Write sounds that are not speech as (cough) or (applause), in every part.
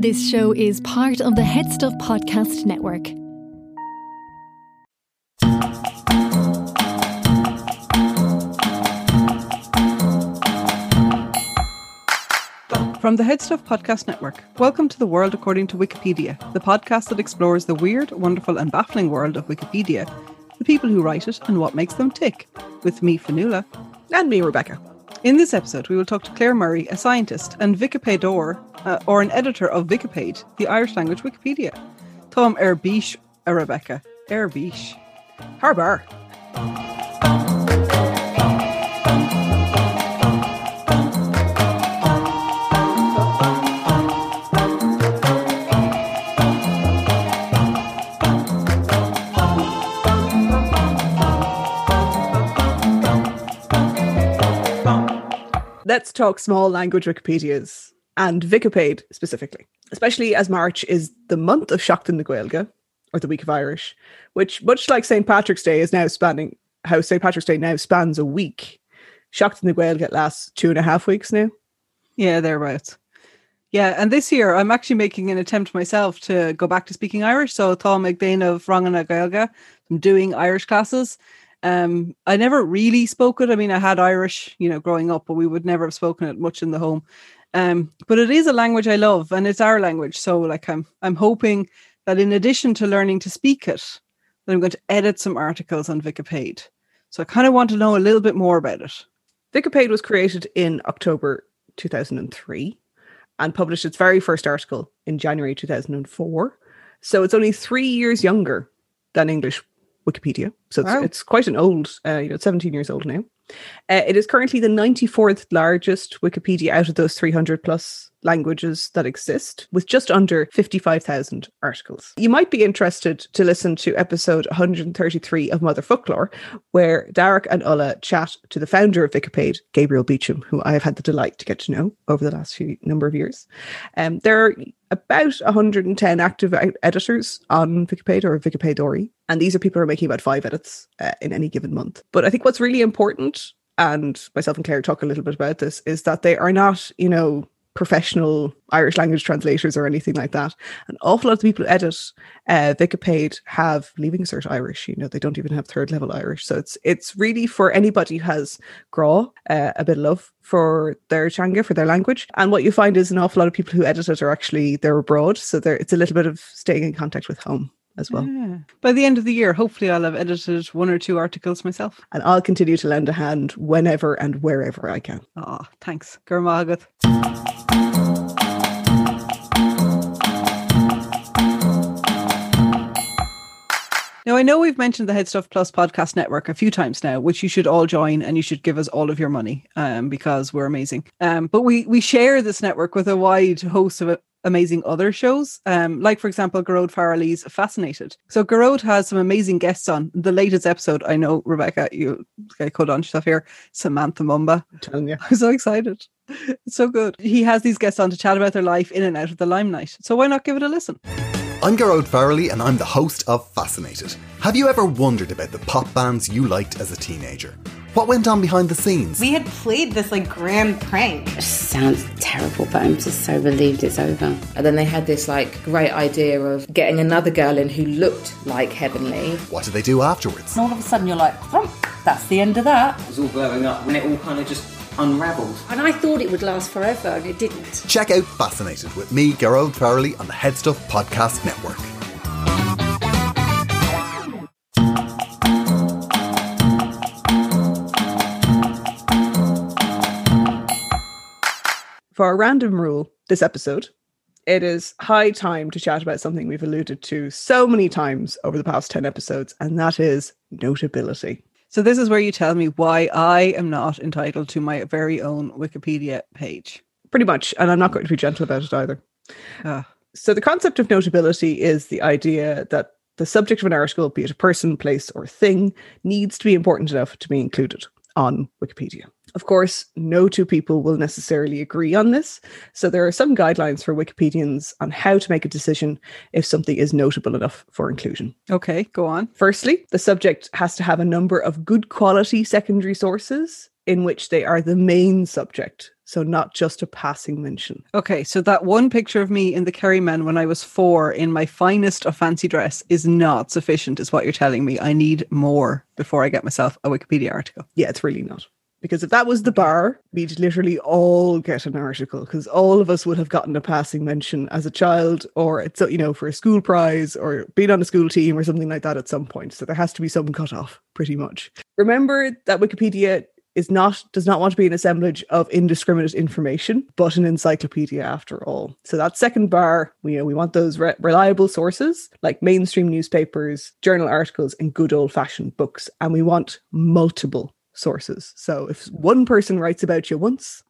This show is part of the HeadStuff Podcast Network. From the HeadStuff Podcast Network, welcome to The World According to Wikipedia, the podcast that explores the weird, wonderful, and baffling world of Wikipedia, the people who write it, and what makes them tick. With me, Fanula. And me, Rebecca. In this episode, we will talk to Claire Murray, a scientist and Vicipéidóir, uh, or an editor of Vicipéid, the Irish language Wikipedia. Tom Erbish, uh, Rebecca. Erbish. Harbar. Let's talk small language Wikipedias and Vicipéid specifically, especially as March is the month of Seachtain na Gaeilge, or the Week of Irish, which, much like St. Patrick's Day, is now spanning how St. Patrick's Day now spans a week. Seachtain na Gaeilge lasts two and a half weeks now. Yeah, thereabouts. Yeah, and this year I'm actually making an attempt myself to go back to speaking Irish. So Tom McBain of Rangana Gaelga, I'm doing Irish classes. Um, I never really spoke it. I mean, I had Irish, you know, growing up, but we would never have spoken it much in the home. Um, but it is a language I love, and it's our language. So, like, I'm I'm hoping that in addition to learning to speak it, that I'm going to edit some articles on Vicipéid. So I kind of want to know a little bit more about it. Vicipéid was created in October 2003 and published its very first article in January 2004. So it's only three years younger than English Wikipedia. So it's, Wow. it's quite an old, uh, you know, 17 years old now. Uh, it is currently the 94th largest Wikipedia out of those 300 plus languages that exist, with just under 55,000 articles. You might be interested to listen to episode 133 of Mother Folklore, where Derek and Ulla chat to the founder of Vicipéid, Gabriel Beecham, who I have had the delight to get to know over the last few number of years. Um, there are about 110 active editors on Wikipedia or Vicipéidóirí, and these are people who are making about five edits uh, in any given month. But I think what's really important, and myself and Claire talk a little bit about this, is that they are not, you know, professional Irish language translators or anything like that. An awful lot of the people who edit uh, Vicipéid have leaving cert Irish. You know, they don't even have third level Irish. So it's it's really for anybody who has graw, uh, a bit of love for their changa, for their language. And what you find is an awful lot of people who edit it are actually they're abroad. So there it's a little bit of staying in contact with home as well. Yeah. By the end of the year, hopefully I'll have edited one or two articles myself. And I'll continue to lend a hand whenever and wherever I can. Ah, thanks. Gurmagat. Now, I know we've mentioned the HeadStuff Plus podcast network a few times now, which you should all join and you should give us all of your money um, because we're amazing. Um, but we, we share this network with a wide host of amazing other shows, um, like, for example, Gearóid Farrelly's Fascinated. So, Gearóid has some amazing guests on. The latest episode, I know, Rebecca, you I could on stuff here, Samantha Mumba. I'm telling you. (laughs) I'm so excited. It's so good. He has these guests on to chat about their life in and out of the limelight. So why not give it a listen? I'm Gearóid Farrelly and I'm the host of Fascinated. Have you ever wondered about the pop bands you liked as a teenager? What went on behind the scenes? We had played this like grand prank. sounds terrible, but I'm just so relieved it's over. And then they had this like great idea of getting another girl in who looked like Heavenly. What did they do afterwards? And all of a sudden you're like, "Thump, that's the end of that. It was all blowing up when it all kind of just unravelled. And I thought it would last forever, and it didn't. Check out Fascinated with me, Gearóid Farrelly, on the HeadStuff Podcast Network. For our random rule this episode, it is high time to chat about something we've alluded to so many times over the past 10 episodes, and that is notability. So this is where you tell me why I am not entitled to my very own Wikipedia page. Pretty much, and I'm not going to be gentle about it either. Ah. So, the concept of notability is the idea that the subject of an article, be it a person, place, or thing, needs to be important enough to be included on Wikipedia. Of course, no two people will necessarily agree on this. So, there are some guidelines for Wikipedians on how to make a decision if something is notable enough for inclusion. Okay, go on. Firstly, the subject has to have a number of good quality secondary sources in which they are the main subject. So not just a passing mention. Okay, so that one picture of me in the Kerryman when I was four in my finest of fancy dress is not sufficient, is what you're telling me. I need more before I get myself a Wikipedia article. Yeah, it's really not. Because if that was the bar, we'd literally all get an article because all of us would have gotten a passing mention as a child or it's you know for a school prize or being on a school team or something like that at some point. So there has to be some cutoff, pretty much. Remember that Wikipedia is not does not want to be an assemblage of indiscriminate information, but an encyclopedia after all. So that second bar, we you know, we want those re- reliable sources like mainstream newspapers, journal articles, and good old fashioned books, and we want multiple sources. So if one person writes about you once,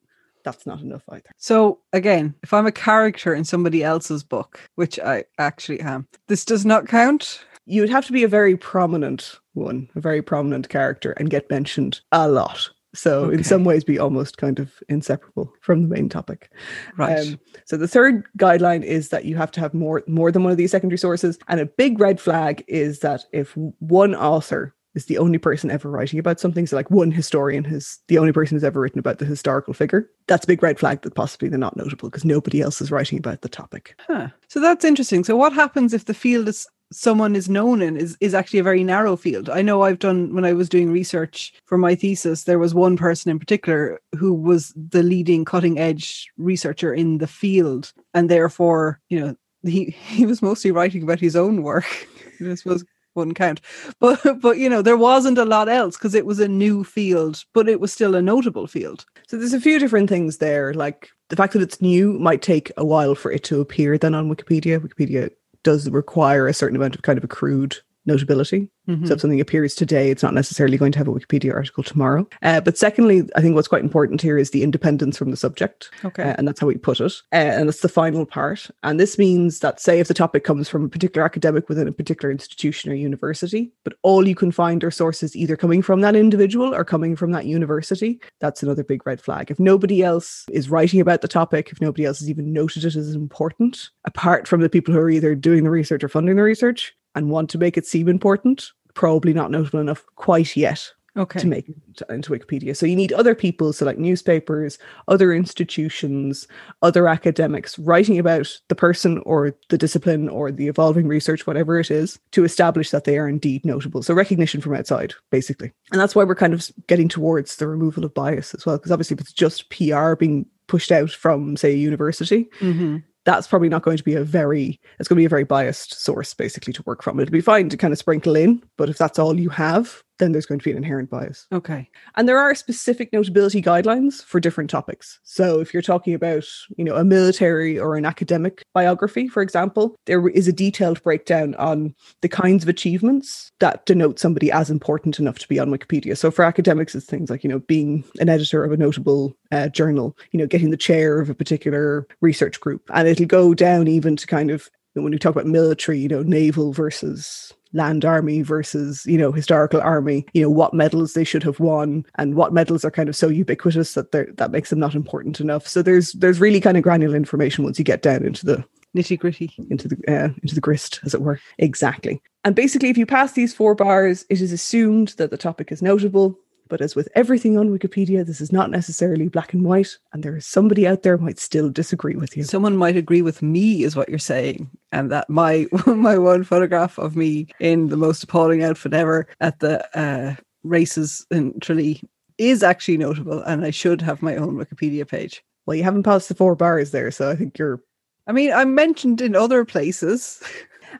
that's not enough either. So again, if I'm a character in somebody else's book, which I actually am, this does not count. You would have to be a very prominent one, a very prominent character, and get mentioned a lot. So Okay. in some ways, be almost kind of inseparable from the main topic. Right. Um, so the third guideline is that you have to have more more than one of these secondary sources, and a big red flag is that if one author is the only person ever writing about something, so like one historian is the only person who's ever written about the historical figure, that's a big red flag that possibly they're not notable because nobody else is writing about the topic. Huh. So that's interesting. So what happens if the field is someone is known in is, is actually a very narrow field? I know I've done when I was doing research for my thesis, there was one person in particular who was the leading cutting edge researcher in the field. And therefore, you know, he, he was mostly writing about his own work. (laughs) this was wouldn't count. But but you know, there wasn't a lot else because it was a new field, but it was still a notable field. So there's a few different things there. Like the fact that it's new might take a while for it to appear then on Wikipedia. Wikipedia does require a certain amount of kind of accrued notability. So if something appears today, it's not necessarily going to have a Wikipedia article tomorrow. Uh, but secondly, I think what's quite important here is the independence from the subject. Okay. Uh, and that's how we put it. Uh, and that's the final part. And this means that, say, if the topic comes from a particular academic within a particular institution or university, but all you can find are sources either coming from that individual or coming from that university, that's another big red flag. If nobody else is writing about the topic, if nobody else has even noted it as important, apart from the people who are either doing the research or funding the research and want to make it seem important, probably not notable enough quite yet Okay. to make it into Wikipedia. So you need other people, so like newspapers, other institutions, other academics writing about the person or the discipline or the evolving research, whatever it is, to establish that they are indeed notable. So recognition from outside, basically. And that's why we're kind of getting towards the removal of bias as well. Because obviously if it's just PR being pushed out from, say, a university, hmm that's probably not going to be a very it's going to be a very biased source basically to work from. It'll be fine to kind of sprinkle in but if that's all you have then there's going to be an inherent bias. Okay. and there are specific notability guidelines for different topics. So if you're talking about you know a military or an academic biography for example there is a detailed breakdown on the kinds of achievements that denote somebody as important enough to be on wikipedia. So for academics it's things like you know being an editor of a notable uh, journal you know getting the chair of a particular research group. And it'll go down even to kind of when we talk about military you know naval versus land army versus you know historical army you know what medals they should have won and what medals are kind of so ubiquitous that they're that makes them not important enough. So there's there's really kind of granular information once you get down into the Nitty gritty. into the uh, into the grist as it were. Exactly. And basically if you pass these four bars it is assumed that the topic is notable but as with everything on wikipedia this is not necessarily black and white and there is somebody out there who might still disagree with you Someone might agree with me, is what you're saying, and that my (laughs) my one photograph of me in the most appalling outfit ever at the uh, races in Tralee is actually notable, and I should have my own Wikipedia page. well you haven't passed the four bars there so i think you're I mean, I'm mentioned in other places.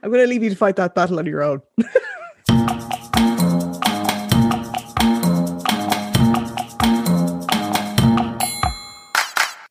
i'm going to leave you to fight that battle on your own (laughs)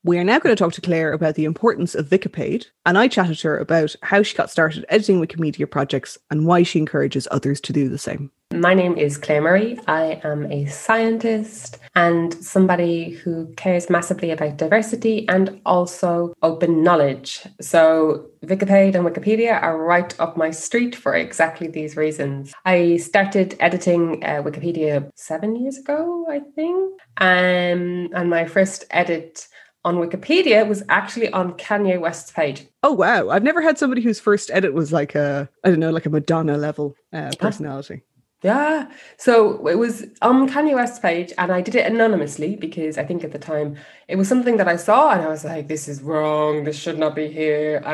We are now going to talk to Claire about the importance of Vicipéid, and I chatted to her about how she got started editing Wikimedia projects and why she encourages others to do the same. My name is Claire Murray. I am a scientist and somebody who cares massively about diversity and also open knowledge. So, Vicipéid and Wikipedia are right up my street for exactly these reasons. I started editing uh, Wikipedia seven years ago, I think. Um, and my first edit on Wikipedia was actually on Kanye West's page. Oh wow! I've never had somebody whose first edit was like a I don't know, like a Madonna level uh, personality. Yeah. So it was on Kanye West's page, and I did it anonymously because I think at the time it was something that I saw, and I was like, "This is wrong. This should not be here." I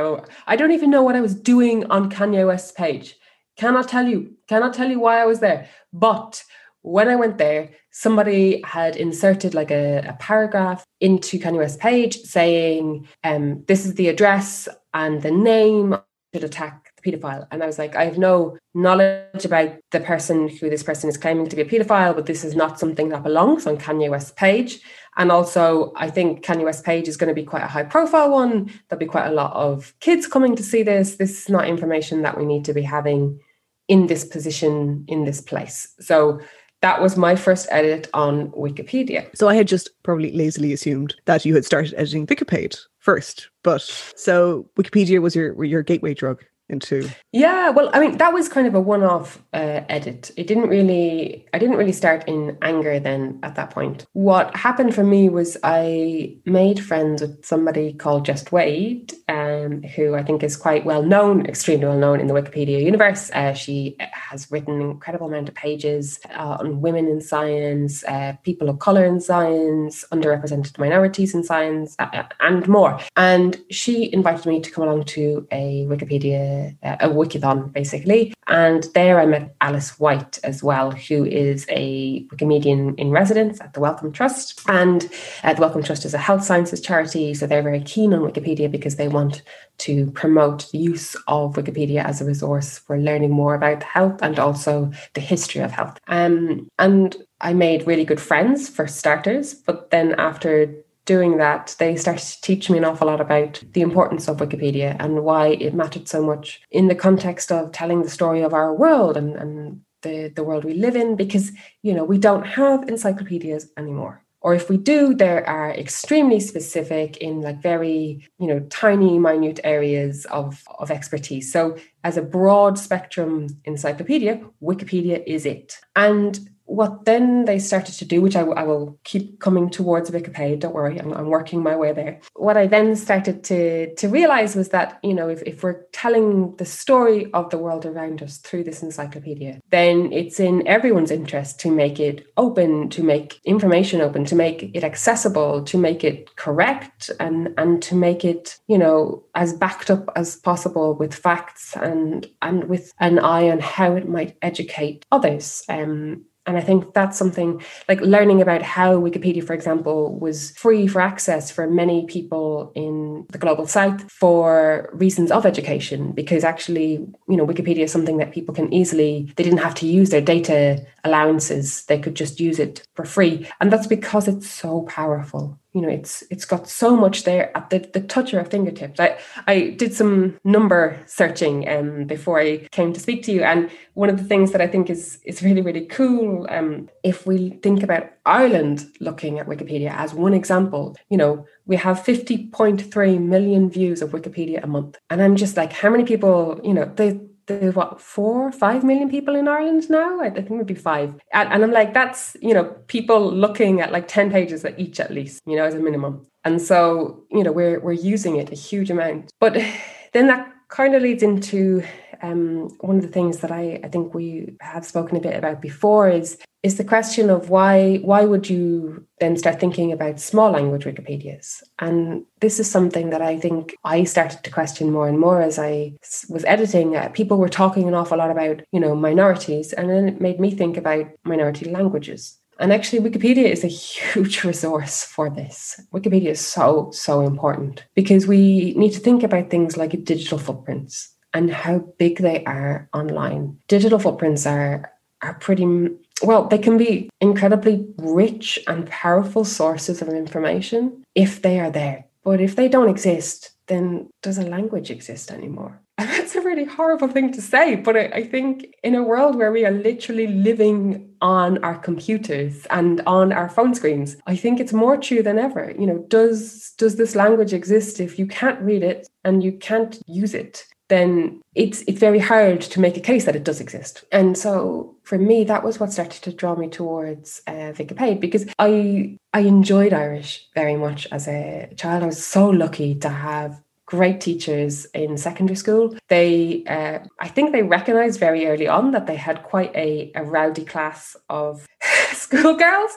I don't even know what I was doing on Kanye West's page. Cannot tell you. Cannot tell you why I was there. But when I went there, somebody had inserted like a, a paragraph into Kanye West's page saying, um, "This is the address and the name." Should attack the pedophile. And I was like, I have no knowledge about the person who this person is claiming to be a pedophile, but this is not something that belongs on Kanye West's page. And also, I think Kanye West's page is going to be quite a high profile one. There'll be quite a lot of kids coming to see this. This is not information that we need to be having in this position, in this place. So that was my first edit on Wikipedia. So I had just probably lazily assumed that you had started editing Wikipedia first, but so Wikipedia was your your gateway drug into yeah well i mean that was kind of a one-off uh, edit it didn't really i didn't really start in anger then at that point what happened for me was i made friends with somebody called Jess Wade um, who i think is quite well known extremely well known in the wikipedia universe uh, she has written an incredible amount of pages uh, on women in science uh, people of color in science underrepresented minorities in science uh, uh, and more and she invited me to come along to a wikipedia a wikithon basically. And there I met Alice White as well, who is a Wikimedian in residence at the Wellcome Trust. And uh, the Wellcome Trust is a health sciences charity, so they're very keen on Wikipedia because they want to promote the use of Wikipedia as a resource for learning more about health and also the history of health. Um, and I made really good friends for starters, but then after doing that, they started to teach me an awful lot about the importance of Wikipedia and why it mattered so much in the context of telling the story of our world and, and the, the world we live in, because, you know, we don't have encyclopedias anymore. Or if we do, there are extremely specific in like very, you know, tiny, minute areas of, of expertise. So as a broad spectrum encyclopedia, Wikipedia is it. And what then they started to do, which I will keep coming towards Wikipedia, don't worry, I'm, I'm, working my way there. What I then started to, to realize was that, you know, if, if we're telling the story of the world around us through this encyclopedia, then it's in everyone's interest to make it open, to make information open, to make it accessible, to make it correct, and, and to make it, you know, as backed up as possible with facts and, and with an eye on how it might educate others. Um, and I think that's something like learning about how Wikipedia, for example, was free for access for many people in the global south for reasons of education, because actually, you know, Wikipedia is something that people can easily, they didn't have to use their data allowances, they could just use it for free. And that's because it's so powerful you know it's it's got so much there at the, the touch of our fingertips. I i did some number searching um before i came to speak to you and one of the things that i think is is really really cool um if we think about ireland looking at wikipedia as one example you know we have 50.3 million views of wikipedia a month. And i'm just like how many people you know they there's what four five million people in ireland now? I think maybe five. And, and, i'm like that's you know people looking at like 10 pages at each at least you know as a minimum. And so you know we're we're using it a huge amount. But (sighs) then that kind of leads into um, one of the things that I, I think we have spoken a bit about before is is the question of why why would you then start thinking about small language Wikipedias? And this is something that I think I started to question more and more as I was editing. Uh, people were talking an awful lot about you know minorities, and then it made me think about minority languages. And actually, Wikipedia is a huge (laughs) resource for this. Wikipedia is so, so important because we need to think about things like digital footprints and how big they are online. Digital footprints are are pretty well, they can be incredibly rich and powerful sources of information if they are there. But if they don't exist, then does a language exist anymore? And (laughs) that's a really horrible thing to say, but I, I, think in a world where we are literally living on our computers and on our phone screens, I think it's more true than ever. You know, does does this language exist if you can't read it and you can't use it? Then it's it's very hard to make a case that it does exist. And so for me, that was what started to draw me towards uh, Wikipedia because I I enjoyed Irish very much as a child. I was so lucky to have great teachers in secondary school. They, uh, I think they recognized very early on that they had quite a, a rowdy class of (laughs) schoolgirls.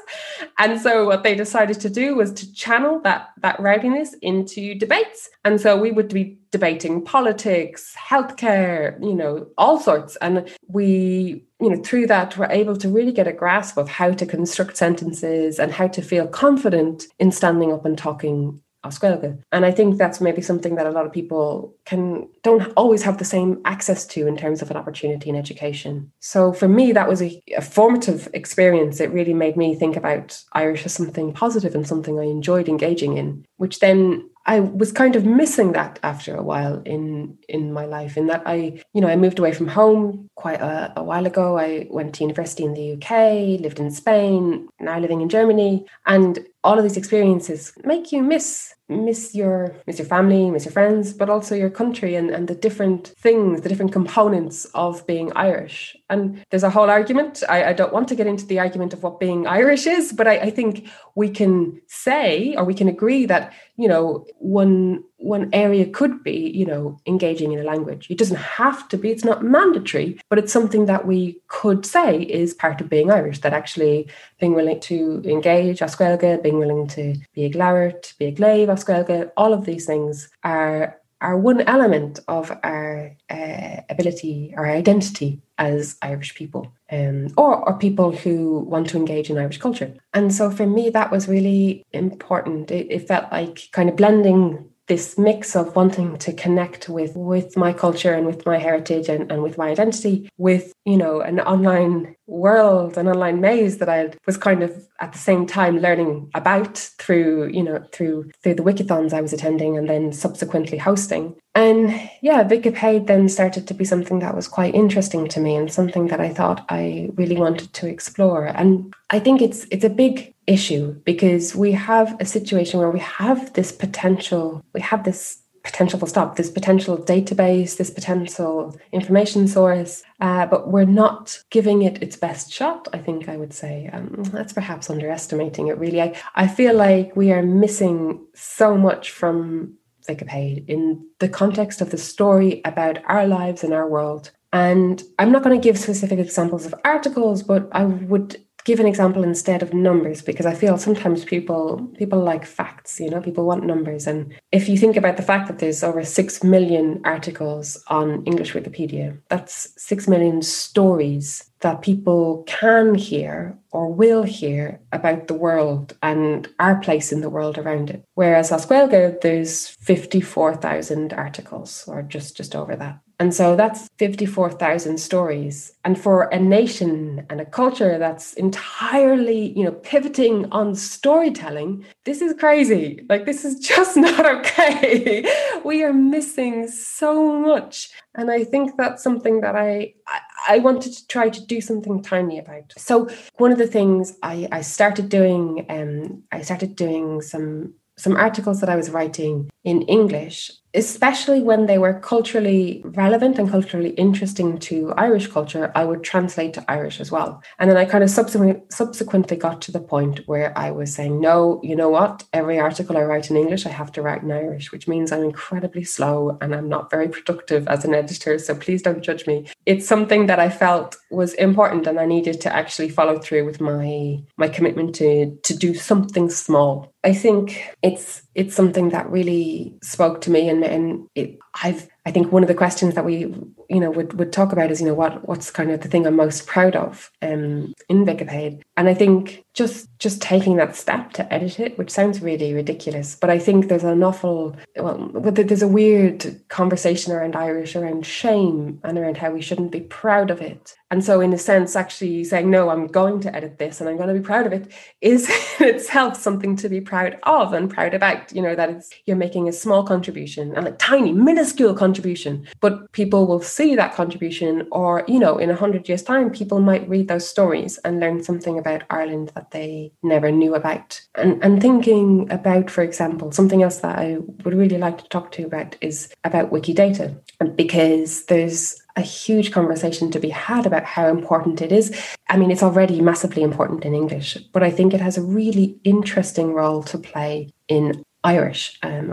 And so what they decided to do was to channel that, that rowdiness into debates. And so we would be debating politics, healthcare, you know, all sorts. And we, you know, through that, were able to really get a grasp of how to construct sentences and how to feel confident in standing up and talking Oscuelga. And I think that's maybe something that a lot of people can don't always have the same access to in terms of an opportunity in education. So for me, that was a, a formative experience. It really made me think about Irish as something positive and something I enjoyed engaging in, which then I was kind of missing that after a while in in my life. In that I, you know, I moved away from home quite a, a, while ago. I went to university in the UK, lived in Spain, now living in Germany, and all of these experiences make you miss miss your miss your family, miss your friends, but also your country and, and the different things, the different components of being Irish. And there's a whole argument. I, I don't want to get into the argument of what being Irish is, but I, I think we can say or we can agree that, you know, one one area could be, you know, engaging in a language. It doesn't have to be, it's not mandatory, but it's something that we could say is part of being Irish, that actually being willing to engage Oscuelga, being willing to be a Glowert, be a Glaive, Oscuelga, all of these things are are one element of our uh, ability, our identity as Irish people, um, or, or people who want to engage in Irish culture. And so for me, that was really important. It, it felt like kind of blending this mix of wanting to connect with with my culture and with my heritage and, and with my identity with you know an online world an online maze that i was kind of at the same time learning about through you know through through the wikithons i was attending and then subsequently hosting and yeah Vicipéid then started to be something that was quite interesting to me and something that i thought i really wanted to explore and i think it's it's a big issue because we have a situation where we have this potential, we have this potential full stop, this potential database, this potential information source, uh, but we're not giving it its best shot, I think I would say. Um, that's perhaps underestimating it, really. I, I feel like we are missing so much from In the context of the story about our lives and our world. And I'm not going to give specific examples of articles, but I would give an example instead of numbers because I feel sometimes people people like facts, you know, people want numbers. And if you think about the fact that there's over six million articles on English Wikipedia, that's six million stories that people can hear or will hear about the world and our place in the world around it. Whereas Oscuelga, there's 54,000 articles or just just over that. And so that's 54,000 stories. And for a nation and a culture that's entirely, you know, pivoting on storytelling, this is crazy. Like, this is (laughs) just not okay. we are missing so much. And I think that's something that I, I, I wanted to try to do something tiny about. So one of the things I, I started doing, um, I started doing some some articles that I was writing in English especially when they were culturally relevant and culturally interesting to Irish culture, I would translate to Irish as well. And then I kind of subsequently got to the point where I was saying, no, you know what? Every article I write in English, I have to write in Irish, which means I'm incredibly slow and I'm not very productive as an editor. So please don't judge me. It's something that I felt was important and I needed to actually follow through with my my commitment to to do something small. I think it's it's something that really spoke to me and and it, I've I think one of the questions that we you know would, would talk about is you know what what's kind of the thing I'm most proud of um, in Vicipéid and I think just just taking that step to edit it which sounds really ridiculous but I think there's an awful well there's a weird conversation around Irish around shame and around how we shouldn't be proud of it. And so in a sense actually saying no I'm going to edit this and I'm going to be proud of it (laughs) is in itself something to be proud of and proud about you know that it's you're making a small contribution and a tiny minuscule contribution but people will see that contribution or you know in a hundred years time people might read those stories and learn something about ireland that they never knew about and and thinking about for example something else that i would really like to talk to you about is about wikidata because there's a huge conversation to be had about how important it is. I mean, it's already massively important in English, but I think it has a really interesting role to play in Irish, um.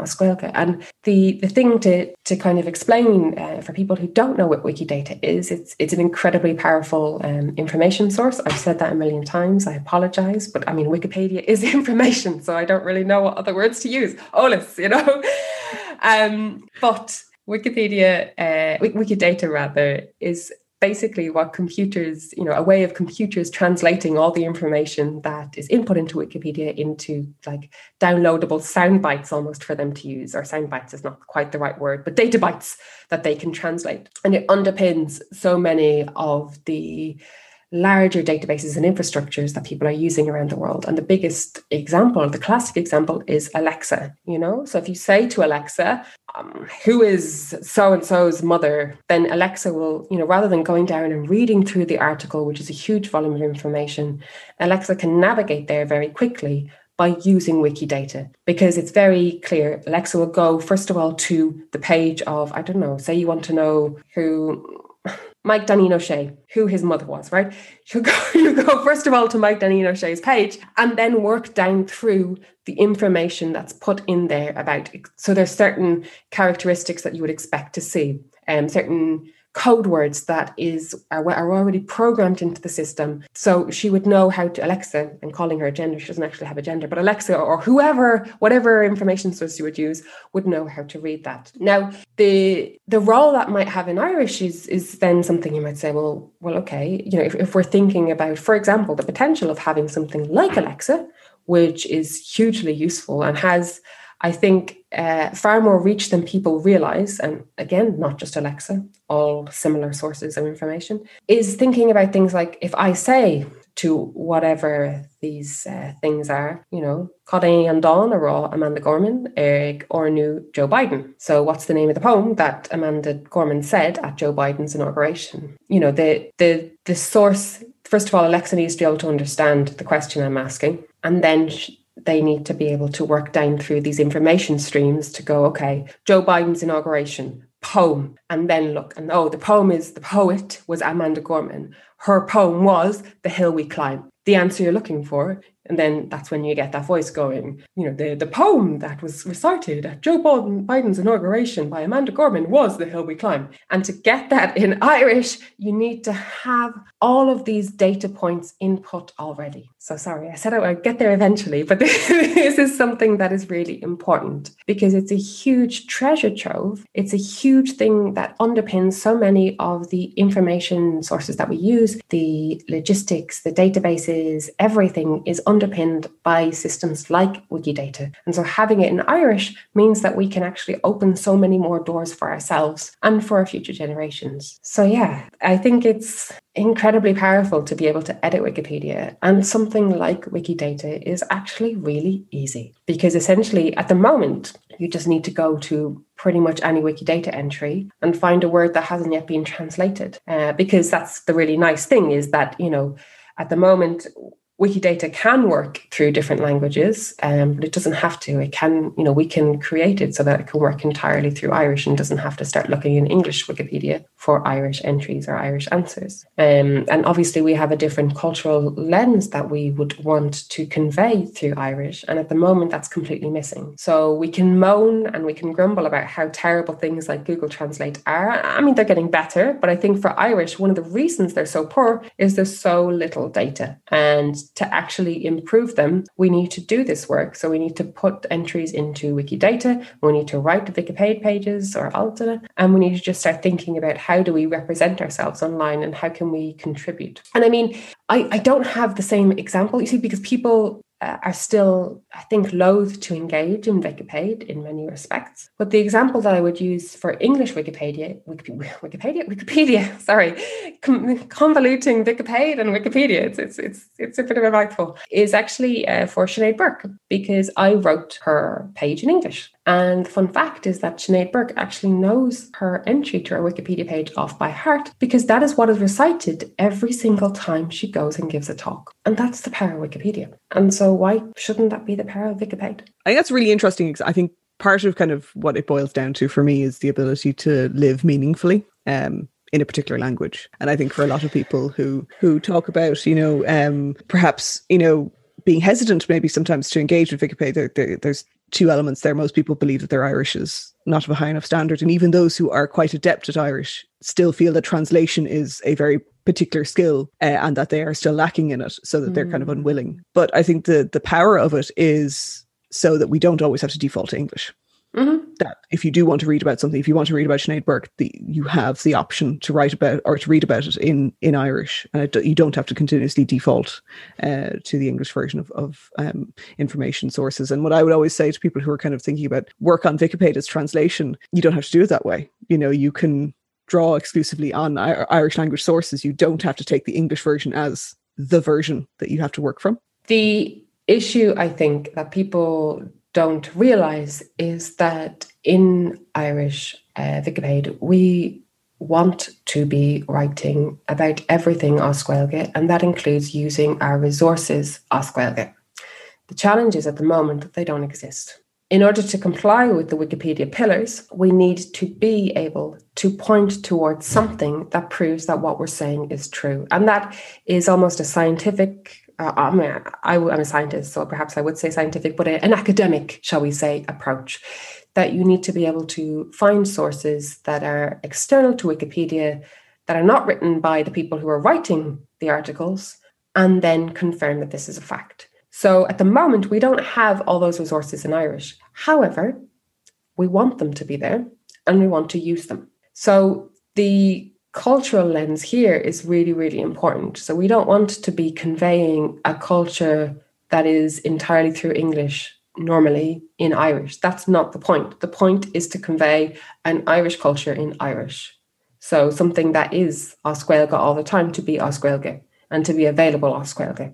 And the, the thing to, to kind of explain uh, for people who don't know what Wikidata is, it's, it's an incredibly powerful um, information source. I've said that a million times. I apologize, but I mean, Wikipedia is (laughs) information, so I don't really know what other words to use. Olus, you know? (laughs) um, but Wikipedia, uh, Wikidata rather, is basically what computers, you know, a way of computers translating all the information that is input into Wikipedia into like downloadable sound bites almost for them to use, or sound bites is not quite the right word, but data bytes that they can translate. And it underpins so many of the larger databases and infrastructures that people are using around the world. And the biggest example, the classic example is Alexa, you know? So if you say to Alexa, um, who is so and so's mother, then Alexa will, you know, rather than going down and reading through the article, which is a huge volume of information, Alexa can navigate there very quickly by using Wikidata because it's very clear. Alexa will go, first of all, to the page of, I don't know, say you want to know who Mike Danine O'Shea, who his mother was, right? You go, (laughs) you go first of all to Mike Danine O'Shea's page and then work down through the information that's put in there about. So there's certain characteristics that you would expect to see, um, certain code words that is are, already programmed into the system. So she would know how to Alexa and calling her a gender. She doesn't actually have a gender, but Alexa or whoever, whatever information source you would use, would know how to read that. Now, the the role that might have in Irish is is then something you might say, well, well, okay, you know, if, if we're thinking about, for example, the potential of having something like Alexa, which is hugely useful and has I think uh, far more reach than people realize, and again, not just Alexa, all similar sources of information, is thinking about things like if I say to whatever these uh, things are, you know, Coding and Dawn or Amanda Gorman, Eric or new Joe Biden. So what's the name of the poem that Amanda Gorman said at Joe Biden's inauguration? You know, the the the source, first of all, Alexa needs to be able to understand the question I'm asking. And then they need to be able to work down through these information streams to go, okay, Joe Biden's inauguration, poem, and then look, and oh, the poem is the poet was Amanda Gorman. Her poem was The Hill We Climb. The answer you're looking for and then that's when you get that voice going. You know, the, the poem that was recited at Joe Biden, Biden's inauguration by Amanda Gorman was The Hill We Climb. And to get that in Irish, you need to have all of these data points input already. So sorry, I said I would get there eventually, but (laughs) this is something that is really important because it's a huge treasure trove. It's a huge thing that underpins so many of the information sources that we use, the logistics, the databases, everything is underpinned by systems like Wikidata. And so having it in Irish means that we can actually open so many more doors for ourselves and for our future generations. So, yeah, I think it's incredibly powerful to be able to edit Wikipedia. And something like Wikidata is actually really easy because essentially at the moment, you just need to go to pretty much any Wikidata entry and find a word that hasn't yet been translated. Uh, because that's the really nice thing is that, you know, at the moment, Wikidata can work through different languages, um, but it doesn't have to. It can, you know, we can create it so that it can work entirely through Irish and doesn't have to start looking in English Wikipedia for Irish entries or Irish answers. Um, and obviously, we have a different cultural lens that we would want to convey through Irish. And at the moment, that's completely missing. So we can moan and we can grumble about how terrible things like Google Translate are. I mean, they're getting better, but I think for Irish, one of the reasons they're so poor is there's so little data. And to actually improve them, we need to do this work. So we need to put entries into Wikidata, we need to write Wikipedia pages or Alta, and we need to just start thinking about how do we represent ourselves online and how can we contribute. And I mean, I, I don't have the same example, you see, because people uh, are still, I think, loath to engage in Wikipedia in many respects. But the example that I would use for English Wikipedia, Wikipedia, (laughs) Wikipedia, (laughs) sorry, convoluting Wikipedia and Wikipedia, it's, it's, it's, it's a bit of a mouthful, is actually uh, for Sinead Burke, because I wrote her page in English. And the fun fact is that Sinead Burke actually knows her entry to her Wikipedia page off by heart because that is what is recited every single time she goes and gives a talk. And that's the power of Wikipedia. And so why shouldn't that be the power of Wikipedia? I think that's really interesting. I think part of kind of what it boils down to for me is the ability to live meaningfully. Um, in a particular language and i think for a lot of people who who talk about you know um perhaps you know being hesitant maybe sometimes to engage with wikipedia there, there, there's two elements there. Most people believe that their Irish is not of a high enough standard. And even those who are quite adept at Irish still feel that translation is a very particular skill uh, and that they are still lacking in it so that they're kind of Mm. unwilling. But I think the the power of it is so that we don't always have to default to English. Mhm. That if you do want to read about something, if you want to read about Sinead Burke, the, you have the option to write about or to read about it in in Irish, and it, you don't have to continuously default uh, to the English version of, of um, information sources. And what I would always say to people who are kind of thinking about work on Wikipedia's translation, you don't have to do it that way. You know, you can draw exclusively on I- Irish language sources. You don't have to take the English version as the version that you have to work from. The issue I think that people don't realize is that in Irish uh, Wikipedia, we want to be writing about everything Oswelga, and that includes using our resources Oswelga. The challenge is at the moment that they don't exist. In order to comply with the Wikipedia pillars, we need to be able to point towards something that proves that what we're saying is true. And that is almost a scientific uh, I I, am a scientist, so perhaps I would say scientific, but an academic, shall we say, approach. That you need to be able to find sources that are external to Wikipedia, that are not written by the people who are writing the articles, and then confirm that this is a fact. So at the moment, we don't have all those resources in Irish. However, we want them to be there and we want to use them. So the cultural lens here is really, really important. So we don't want to be conveying a culture that is entirely through English normally in Irish. That's not the point. The point is to convey an Irish culture in Irish. So something that is Oscuelga all the time to be Oscuelga and to be available Oscuelga.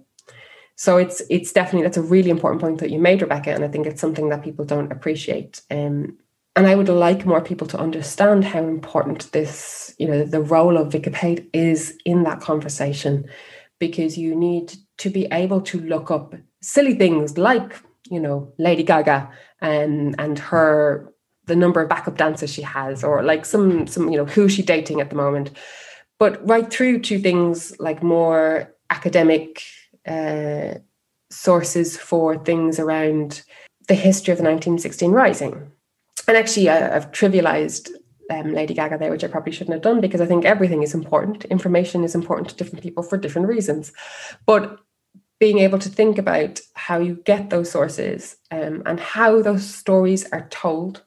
So it's it's definitely that's a really important point that you made, Rebecca, and I think it's something that people don't appreciate. Um, and I would like more people to understand how important this, you know, the role of Wikipedia is in that conversation, because you need to be able to look up silly things like, you know, Lady Gaga and and her the number of backup dancers she has, or like some some you know who she's dating at the moment, but right through to things like more academic uh, sources for things around the history of the 1916 rising. And actually I, i've trivialized um, lady gaga there which i probably shouldn't have done because i think everything is important. Information is important to different people for different reasons. But being able to think about how you get those sources um, and how those stories are told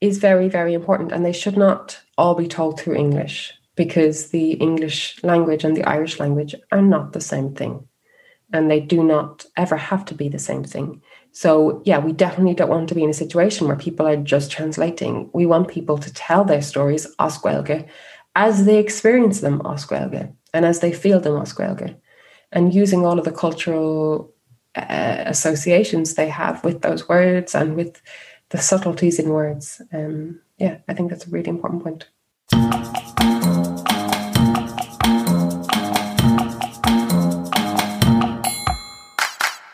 is very very important and they should not all be told through english because the english language and the irish language are not the same thing and they do not ever have to be the same thing so, yeah, we definitely don't want to be in a situation where people are just translating. We want people to tell their stories Oscuelga as they experience them Oscuelga and as they feel them Oscuelga, and using all of the cultural uh, associations they have with those words and with the subtleties in words. Um, yeah, I think that's a really important point.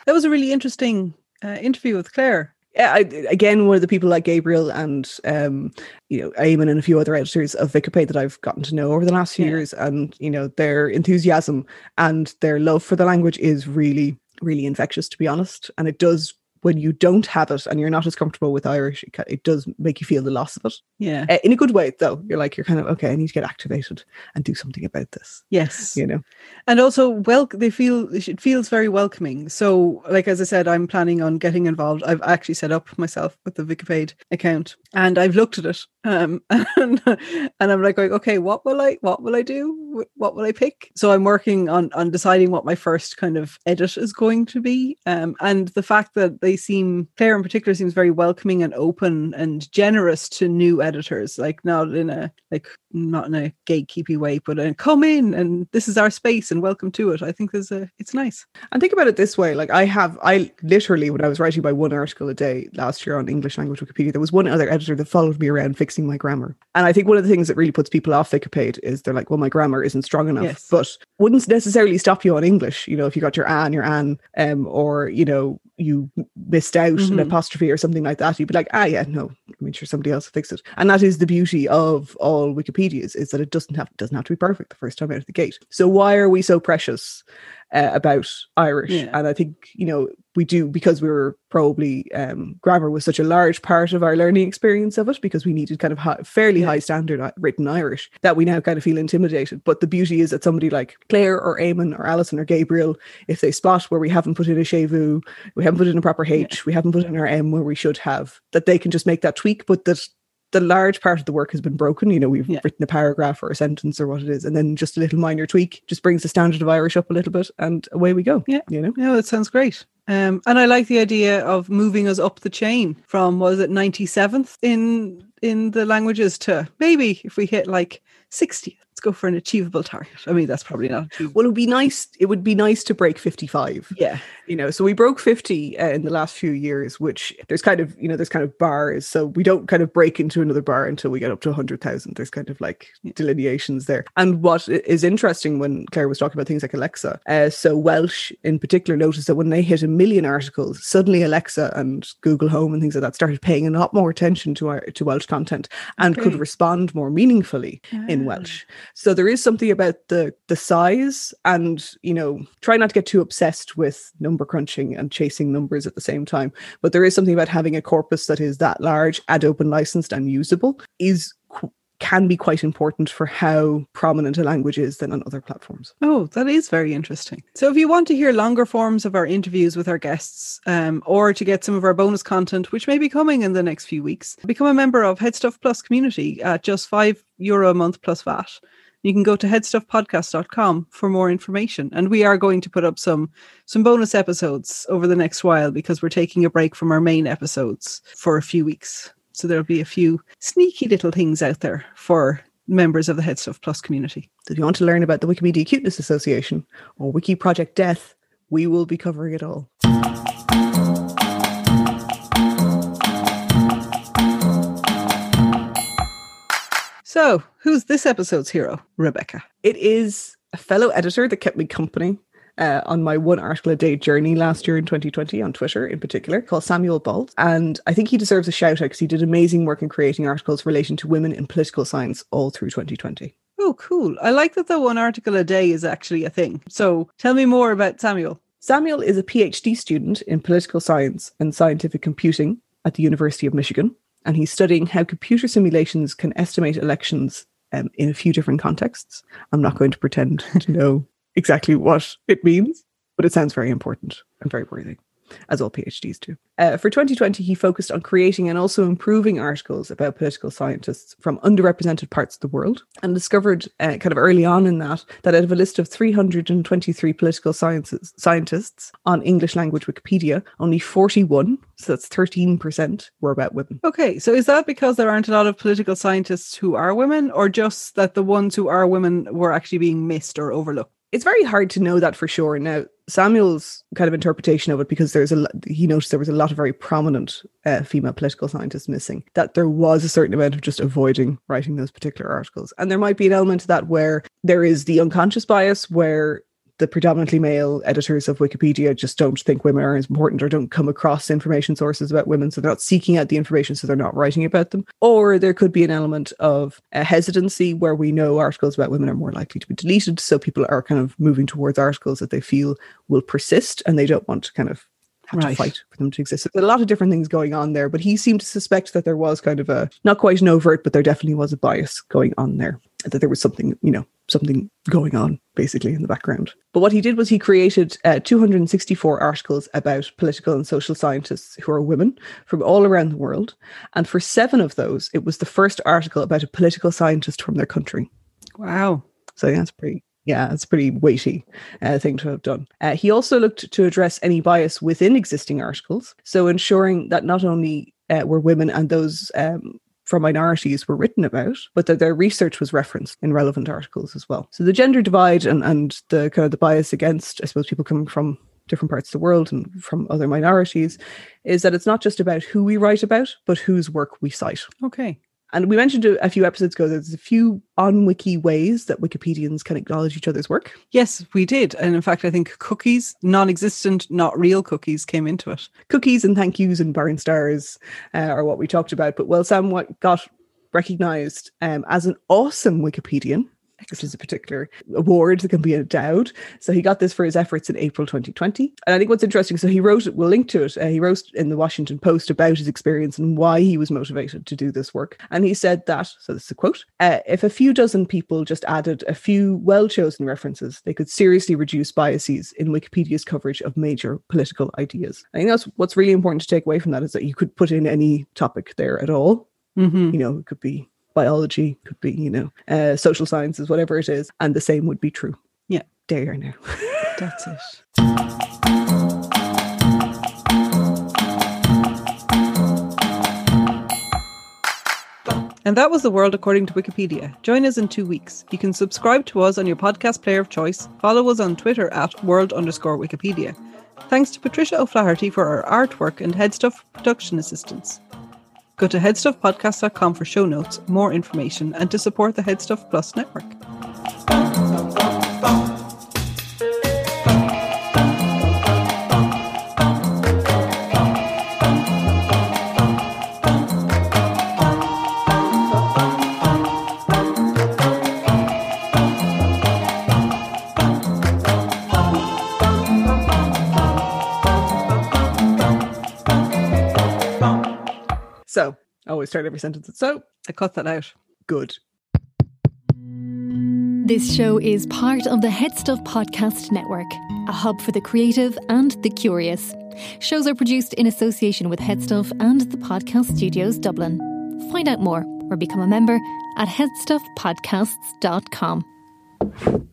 That was a really interesting uh, interview with Claire. Yeah, I, again, one of the people like Gabriel and um, you know Eamon and a few other editors of Wikipedia that I've gotten to know over the last few Yeah. years, and you know their enthusiasm and their love for the language is really, really infectious, to be honest. And it does when you don't have it and you're not as comfortable with Irish, it, it does make you feel the loss of it Yeah. uh, in a good way. Though you're like you're kind of okay, I need to get activated and do something about this. Yes. You know, and also well they feel it feels very welcoming so like as i said i'm planning on getting involved i've actually set up myself with the wikipedia account and i've looked at it um (laughs) and, and i'm like going okay what will i what will i do? What will i pick? So i'm working on on deciding what my first kind of edit is going to be. Um and the fact that they seem claire in particular seems very welcoming and open and generous to new editors like not in a like not in a gatekeepy way but uh, come in and this is our space and welcome to it i think there's a it's nice And think about it this way: like I have, I literally, when I was writing by one article a day last year on English language Wikipedia, there was one other editor that followed me around fixing my grammar. And I think one of the things that really puts people off Wikipedia is they're like, "Well, my grammar isn't strong enough," Yes. but wouldn't necessarily stop you on English. You know, if you got your an, your an, um, or you know, you missed out an Mhm. apostrophe or something like that, you'd be like, "Ah, yeah, no, I mean, sure, somebody else will fix it." And that is the beauty of all Is that it doesn't have doesn't have to be perfect the first time out of the gate. So why are we so precious? uh, about Irish. Yeah. And I think, you know, we do because we were probably um, grammar was such a large part of our learning experience of it because we needed kind of high, fairly Yeah. high standard written Irish that we now kind of feel intimidated. But the beauty is that somebody like Claire or Eamon or Alison or Gabriel, if they spot where we haven't put in a chevu, we haven't put in a proper H, we haven't put in our M where we should have, that they can just make that tweak, but that the large part of the work has been broken. You know, we've Yeah. written a paragraph or a sentence or what it is, and then just a little minor tweak just brings the standard of Irish up a little bit, and away we go. Yeah. you know. No, it sounds great. Um, and I like the idea of moving us up the chain from was it ninety seventh in in the languages to maybe if we hit like sixty, let's go for an achievable target. I mean, that's probably not. Well, it would be nice. It would be nice to break fifty-five. Yeah, you know so we broke 50 uh, in the last few years which there's kind of you know there's kind of bars so we don't kind of break into another bar until we get up to 100000 there's kind of like delineations there and what is interesting when claire was talking about things like alexa uh, so welsh in particular noticed that when they hit a million articles suddenly alexa and google home and things like that started paying a lot more attention to our to welsh content and could respond more meaningfully in Ah. welsh so there is something about the the size and you know try not to get too obsessed with number crunching and chasing numbers at the same time but there is something about having a corpus that is that large ad open licensed and usable is can be quite important for how prominent a language is than on other platforms Oh, that is very interesting. So, if you want to hear longer forms of our interviews with our guests, um, or to get some of our bonus content, which may be coming in the next few weeks, become a member of HeadStuff Plus community at just five euro a month plus VAT. You can go to headstuffpodcast.com for more information. And we are going to put up some some bonus episodes over the next while because we're taking a break from our main episodes for a few weeks. So there'll be a few sneaky little things out there for members of the HeadStuff Plus community. So if you want to learn about the wikimedia cuteness association or wiki project death we will be covering it all So, who's this episode's hero? Rebecca. It is a fellow editor that kept me company uh, on my one article a day journey last year in 2020 on Twitter in particular, called Samuel Baltz. And I think he deserves a shout out because he did amazing work in creating articles relating to women in political science all through 2020. Oh, cool. I like that the one article a day is actually a thing. So, tell me more about Samuel. Samuel is a PhD student in political science and scientific computing at the University of Michigan. And he's studying how computer simulations can estimate elections um, in a few different contexts. I'm not going to pretend to (laughs) know exactly what it means, but it sounds very important and very worthy, as all PhDs do. Uh, for 2020, he focused on creating and also improving articles about political scientists from underrepresented parts of the world and discovered uh, kind of early on in that that out of a list of 323 political sciences scientists on English language Wikipedia, only 41, so that's 13%, were about women. Okay, so is that because there aren't a lot of political scientists who are women, or just that the ones who are women were actually being missed or overlooked? it's very hard to know that for sure. Now, Samuel's kind of interpretation of it, because there's a he noticed there was a lot of very prominent uh, female political scientists missing, that there was a certain amount of just avoiding writing those particular articles, and there might be an element to that where there is the unconscious bias where the predominantly male editors of Wikipedia just don't think women are as important or don't come across information sources about women. So they're not seeking out the information, so they're not writing about them. Or there could be an element of a hesitancy where we know articles about women are more likely to be deleted. So people are kind of moving towards articles that they feel will persist and they don't want to kind of have Right. to fight for them to exist. There's a lot of different things going on there, but he seemed to suspect that there was kind of a not quite an overt, but there definitely was a bias going on there. That there was something, you know, something going on basically in the background. But what he did was he created uh, 264 articles about political and social scientists who are women from all around the world. And for seven of those, it was the first article about a political scientist from their country. Wow. So that's pretty. Yeah, it's a pretty weighty uh, thing to have done. Uh, he also looked to address any bias within existing articles, so ensuring that not only uh, were women and those um, from minorities were written about, but that their research was referenced in relevant articles as well. So the gender divide and, and the kind of the bias against, I suppose, people coming from different parts of the world and from other minorities is that it's not just about who we write about, but whose work we cite. Okay. And we mentioned a, few episodes ago, there's a few on wiki ways that Wikipedians can acknowledge each other's work. Yes, we did. And in fact, I think cookies, non existent, not real cookies, came into it. Cookies and thank yous and barn stars uh, are what we talked about. But well, Sam what got recognized um, as an awesome Wikipedian which is a particular award that can be endowed. So he got this for his efforts in April 2020. And I think what's interesting, so he wrote, we'll link to it, uh, he wrote in the Washington Post about his experience and why he was motivated to do this work. And he said that, so this is a quote, uh, if a few dozen people just added a few well chosen references, they could seriously reduce biases in Wikipedia's coverage of major political ideas. I think that's what's really important to take away from that is that you could put in any topic there at all. Mm-hmm. You know, it could be biology, could be, you know, uh, social sciences, whatever it is, and the same would be true. Yeah. There you are now. (laughs) That's it. And that was the world according to Wikipedia. Join us in two weeks. You can subscribe to us on your podcast player of choice. Follow us on Twitter at world underscore Wikipedia. Thanks to Patricia O'Flaherty for our artwork and HeadStuff production assistance. Go to headstuffpodcast.com for show notes, more information, and to support the HeadStuff Plus network. So, I always start every sentence with so. I cut that out. Good. This show is part of the HeadStuff Podcast Network, a hub for the creative and the curious. Shows are produced in association with HeadStuff and the Podcast Studios Dublin. Find out more or become a member at headstuffpodcasts.com.